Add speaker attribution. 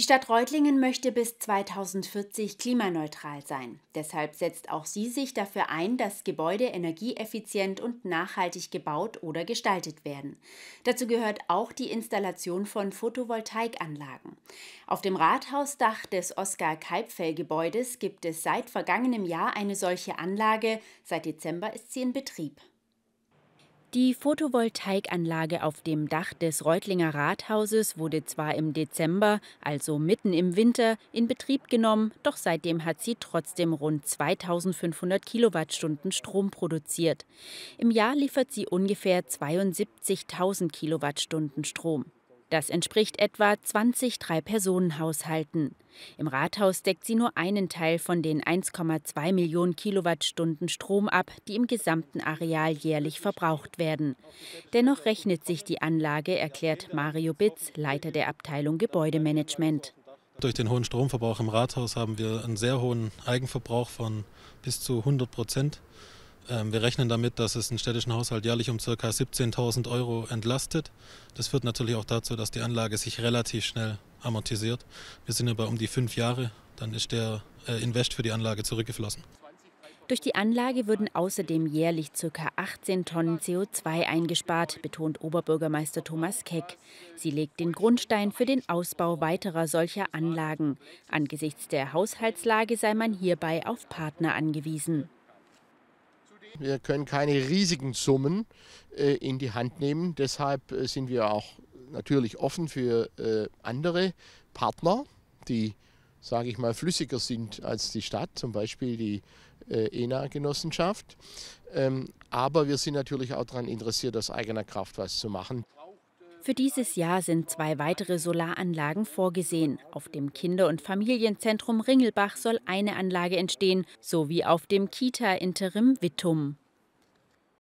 Speaker 1: Die Stadt Reutlingen möchte bis 2040 klimaneutral sein. Deshalb setzt auch sie sich dafür ein, dass Gebäude energieeffizient und nachhaltig gebaut oder gestaltet werden. Dazu gehört auch die Installation von Photovoltaikanlagen. Auf dem Rathausdach des Oskar-Kalbfell-Gebäudes gibt es seit vergangenem Jahr eine solche Anlage. Seit Dezember ist sie in Betrieb. Die Photovoltaikanlage auf dem Dach des Reutlinger Rathauses wurde zwar im Dezember, also mitten im Winter, in Betrieb genommen, doch seitdem hat sie trotzdem rund 2500 Kilowattstunden Strom produziert. Im Jahr liefert sie ungefähr 72.000 Kilowattstunden Strom. Das entspricht etwa 20 Drei-Personen-Haushalten. Im Rathaus deckt sie nur einen Teil von den 1,2 Millionen Kilowattstunden Strom ab, die im gesamten Areal jährlich verbraucht werden. Dennoch rechnet sich die Anlage, erklärt Mario Bitz, Leiter der Abteilung Gebäudemanagement.
Speaker 2: Durch den hohen Stromverbrauch im Rathaus haben wir einen sehr hohen Eigenverbrauch von bis zu 100 Prozent. Ähm, wir rechnen damit, dass es den städtischen Haushalt jährlich um ca. 17.000 Euro entlastet. Das führt natürlich auch dazu, dass die Anlage sich relativ schnell amortisiert. Wir sind aber um die fünf Jahre, dann ist der äh, Invest für die Anlage zurückgeflossen.
Speaker 1: Durch die Anlage würden außerdem jährlich ca. 18 Tonnen CO2 eingespart, betont Oberbürgermeister Thomas Keck. Sie legt den Grundstein für den Ausbau weiterer solcher Anlagen. Angesichts der Haushaltslage sei man hierbei auf Partner angewiesen.
Speaker 3: Wir können keine riesigen Summen äh, in die Hand nehmen. Deshalb äh, sind wir auch natürlich offen für äh, andere Partner, die, sage ich mal, flüssiger sind als die Stadt, zum Beispiel die ENA-Genossenschaft. Ähm, aber wir sind natürlich auch daran interessiert, aus eigener Kraft was zu machen.
Speaker 1: Für dieses Jahr sind zwei weitere Solaranlagen vorgesehen. Auf dem Kinder- und Familienzentrum Ringelbach soll eine Anlage entstehen, sowie auf dem Kita-Interim Wittum.